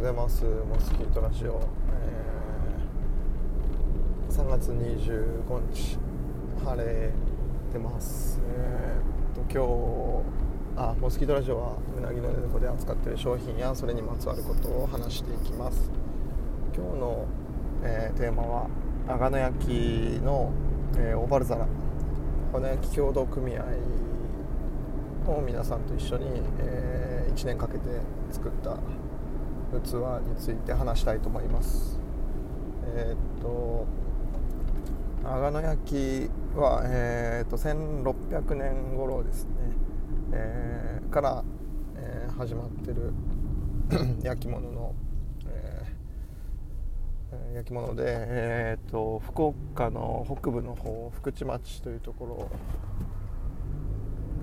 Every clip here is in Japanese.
ございます。モスキートラジオ、えー、3月25日。晴れてます。えー、っと今日あモスキートラジオはうなぎの寝床で扱っている商品やそれにまつわることを話していきます。今日の、えー、テーマは長野焼の、えー、オーバル皿長野焼協同組合を皆さんと一緒に、えー、1年かけて作った器について話したいと思います。えー、っと阿野焼は、えー、っと1600年頃ですね、えー、から、えー、始まってる 焼き物の、えー、焼き物で、えー、っと福岡の北部の方福智町というとこ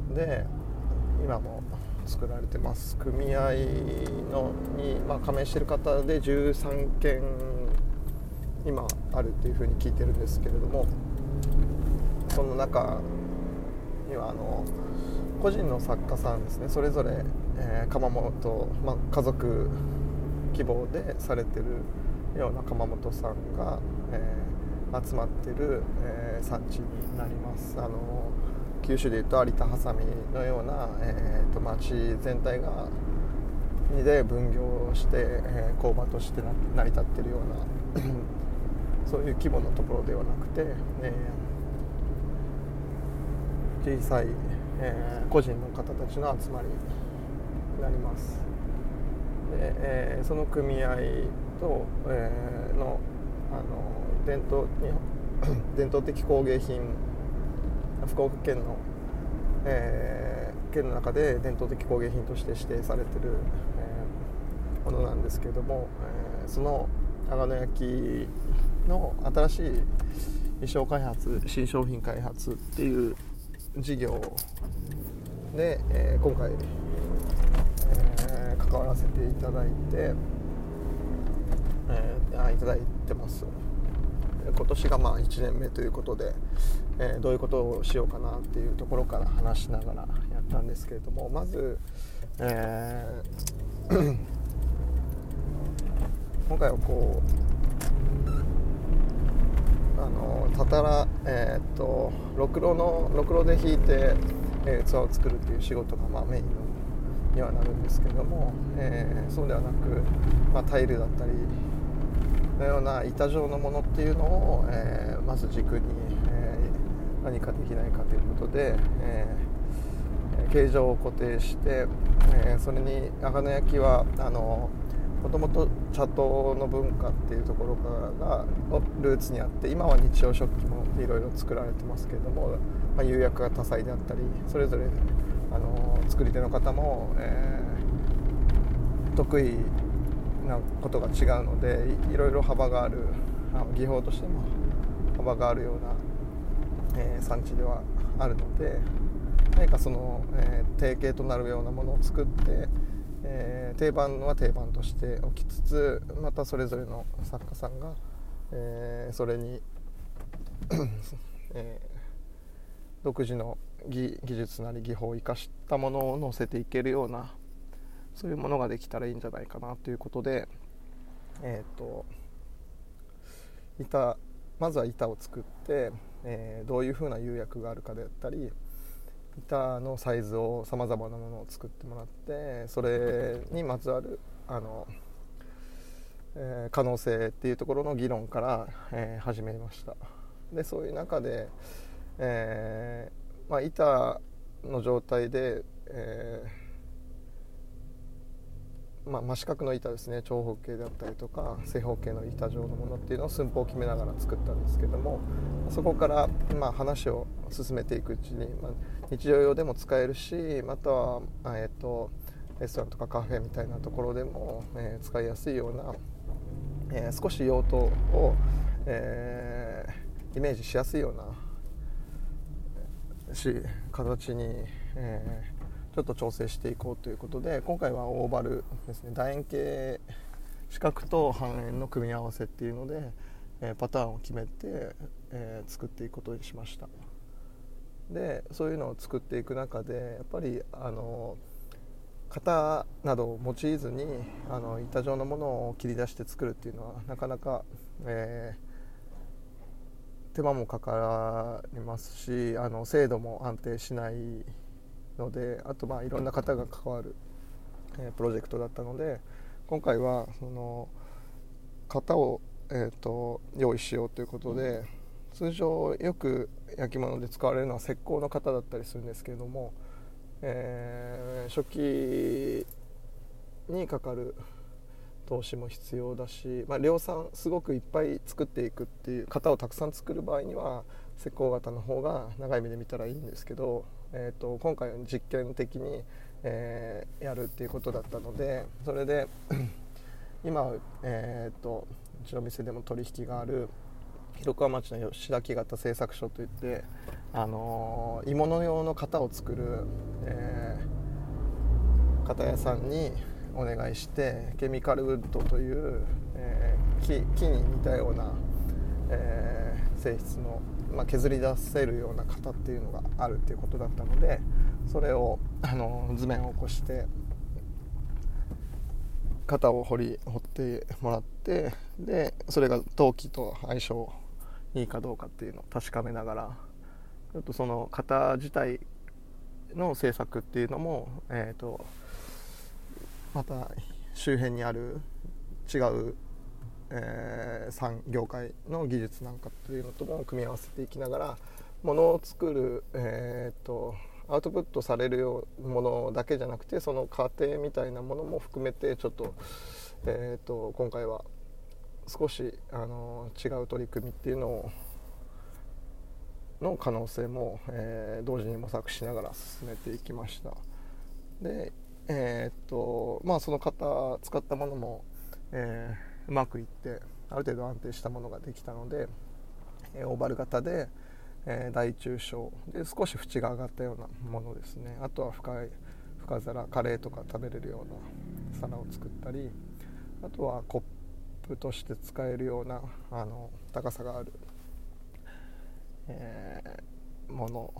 ろで今も作られてます組合のに、まあ、加盟してる方で13件今あるっていうふうに聞いてるんですけれどもその中にはあの個人の作家さんですねそれぞれ、えー、窯元、まあ、家族希望でされてるような窯元さんが、えー、集まってる、えー、産地になります。あの九州でいうと有田ハサミのような、えーと、町全体が2で分業して、えー、工場として成り立ってるような そういう規模のところではなくて、えー、小さい、えー、個人の方たちの集まりになります。で、えー、その組合と、えー、のあの伝統 伝統的工芸品福岡県の、えー、県の中で伝統的工芸品として指定されてる、えー、ものなんですけれども、えー、その長野焼の新しい衣装開発新商品開発っていう事業で、えー、今回、えー、関わらせていただいて、えー、いただいてます。今年がまあ1年目ということで、えー、どういうことをしようかなっていうところから話しながらやったんですけれどもまず、えー、今回はこうあのたたら、えー、っとろくろのろくろで引いて、えー、器を作るっていう仕事がまあメインのにはなるんですけれども、えー、そうではなく、まあ、タイルだったりのような板状のものっていうのを、えー、まず軸に、えー、何かできないかということで、えー、形状を固定して、えそれに長野焼はあのもともと茶刀の文化っていうところからがルーツにあって今は日用食器もいろいろ作られてますけれども、まあ、釉薬が多彩であったりそれぞれあの作り手の方も、えー、得意なことが違うのでいろいろ幅があるあの技法としても幅があるような、えー、産地ではあるので何かその、えー、定型となるようなものを作って、えー、定番は定番としておきつつまたそれぞれの作家さんが、えそれにえ独自の技術なり技法を生かしたものを載せていけるようなそういうものができたらいいんじゃないかなということでえっ、ー、と板まずは板を作って、えー、どういうふうな釉薬があるかであったり板のサイズをさまざまなものを作ってもらってそれにまつわるあの、えー、可能性っていうところの議論から、えー、始めました。でそういう中で、えーまあ、板の状態で、えーまあ、真四角の板ですね。長方形であったりとか正方形の板状のものっていうのを寸法を決めながら作ったんですけどもそこから、まあ、話を進めていくうちに、まあ、日常用でも使えるしまたは、えーと、レストランとかカフェみたいなところでも、えー、使いやすいような、えー、少し用途を、えー、イメージしやすいようなし形に、えーちょっと調整していこうということで今回はオーバルですね。楕円形四角と半円の組み合わせっていうので、えー、パターンを決めて、えー、作っていくことにしました。でそういうのを作っていく中でやっぱりあの型などを用いずにあの板状のものを切り出して作るっていうのはなかなか、えー、手間もかかりますしあの精度も安定しないのであとまあいろんな方が関わる、えー、プロジェクトだったので今回はその型を、えーと、用意しようということで通常よく焼き物で使われるのは石膏の型だったりするんですけれども、えー、初期にかかる投資も必要だし、まあ、量産すごくいっぱい作っていくっていう型をたくさん作る場合には石膏型の方が長い目で見たらいいんですけど、えーと、今回は実験的に、えー、やるっていうことだったのでそれで 今、えーと、うちの店でも取引がある広川町の吉田木型製作所といって、あのー、鋳物用の型を作る、えー、型屋さんにお願いしてケミカルウッドという、えー、木木に似たような、えー、性質の、まあ、削り出せるような型っていうのがあるっていうことだったのでそれをあの図面を起こして型を掘り掘ってもらってでそれが陶器と相性いいかどうかっていうのを確かめながらちょっとその型自体の制作っていうのも、えーと、また周辺にある違う、えー、産業界の技術なんかっていうのとも組み合わせていきながらものを作る、えーとアウトプットされるようものだけじゃなくてその過程みたいなものも含めてちょっと,、えーと、今回は少しあの違う取り組みっていうのをの可能性も、えー、同時に模索しながら進めていきました。でえー、っとまあその型使ったものも、えー、うまくいってある程度安定したものができたので、えオーバル型で、えー、大中小で少し縁が上がったようなものですね。あとは深い深皿カレーとか食べれるような皿を作ったりあとはコップとして使えるようなあの高さがある、えー、もの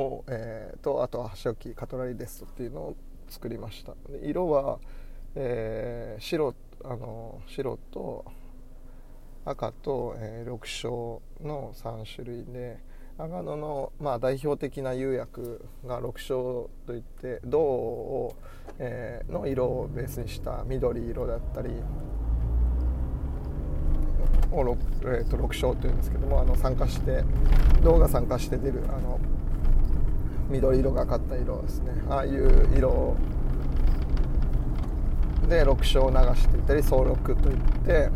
を、えー、とあとは箸置きカトラリーデストっていうのを作りました。色は、えー、白あの白と赤と、えー、緑青の3種類で阿野の、まあ、代表的な釉薬が緑青といって銅を、えー、の色をベースにした緑色だったりを、えーと、緑青というんですけどもあの酸化して銅が酸化して出るあの緑色がかった色ですね。ああいう色で緑青を流していたり総緑といって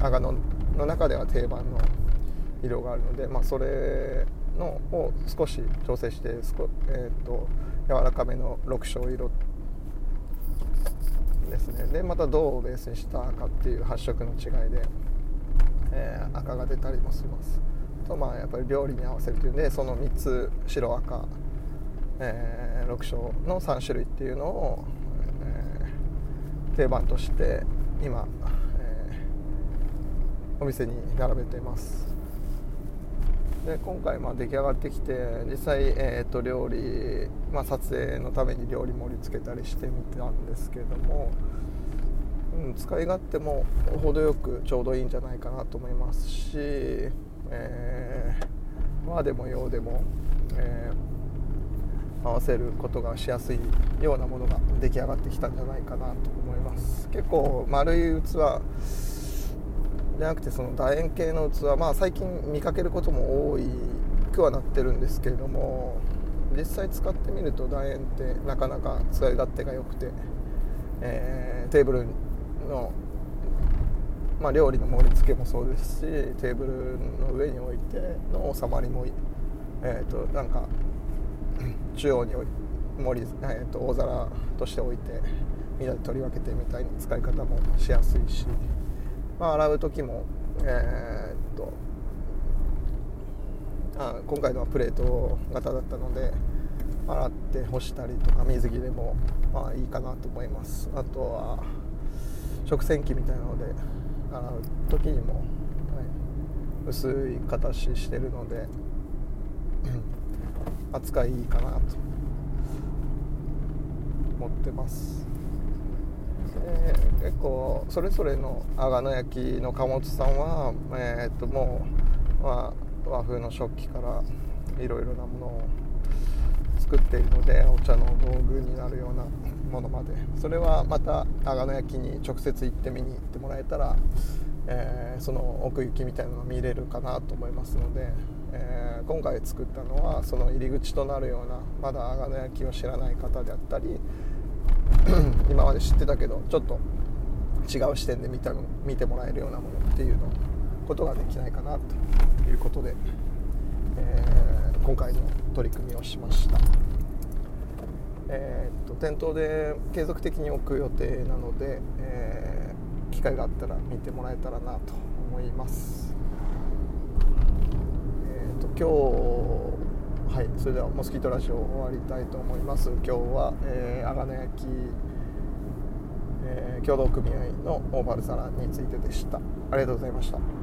阿賀野の中では定番の色があるので、まあ、それのを少し調整して少、えーと、柔らかめの緑青色ですね。でまた銅をベースにした赤っていう発色の違いで、えー、赤が出たりもします。とまあやっぱり料理に合わせるというんでその3つ白赤、えー、緑青の3種類っていうのを、定番として今えお店に並べています。で今回まあ出来上がってきて実際、えー、と料理、まあ、撮影のために料理盛り付けたりしてみたんですけども、うん、使い勝手も程よくちょうどいいんじゃないかなと思いますし、えー、和でも洋でも、えー、合わせることがしやすいようなものが出来上がってきたんじゃないかなと思います。結構丸い器じゃなくてその楕円形の器まあ最近見かけることも多いくはなってるんですけれども実際使ってみると楕円ってなかなか使い勝手が良くて、えー、テーブルの、まあ、料理の盛り付けもそうですしテーブルの上に置いての収まりもえーと、なんか中央に盛り、えーと大皿として置いてみんなで取り分けてみたいな使い方もしやすいし。まあ、洗う時もえー、っとあ今回のはプレート型だったので洗って干したりとか水切れもまあいいかなと思いますあとは食洗機みたいなので洗う時にも、はい、薄い形してるので扱いいいかなと思ってます。で結構それぞれの阿賀野焼の貨物さんは、えー、っともう、まあ、和風の食器からいろいろなものを作っているのでお茶の道具になるようなものまで。それはまた阿賀野焼に直接行って見に行ってもらえたら、えー、その奥行きみたいなのが見れるかなと思いますので、えー、今回作ったのはその入り口となるようなまだ阿賀野焼きを知らない方であったり 今まで知ってたけどちょっと違う視点で見た見てもらえるようなものっていうのことができないかなということで、えー、今回の取り組みをしました。えー、っと店頭で継続的に置く予定なので、えー、機会があったら見てもらえたらなと思います。今日はいそれではモスキートラジオ終わりたいと思います。今日は、えー、阿賀野焼き、えー、協同組合のオーバルサラについてでした。ありがとうございました。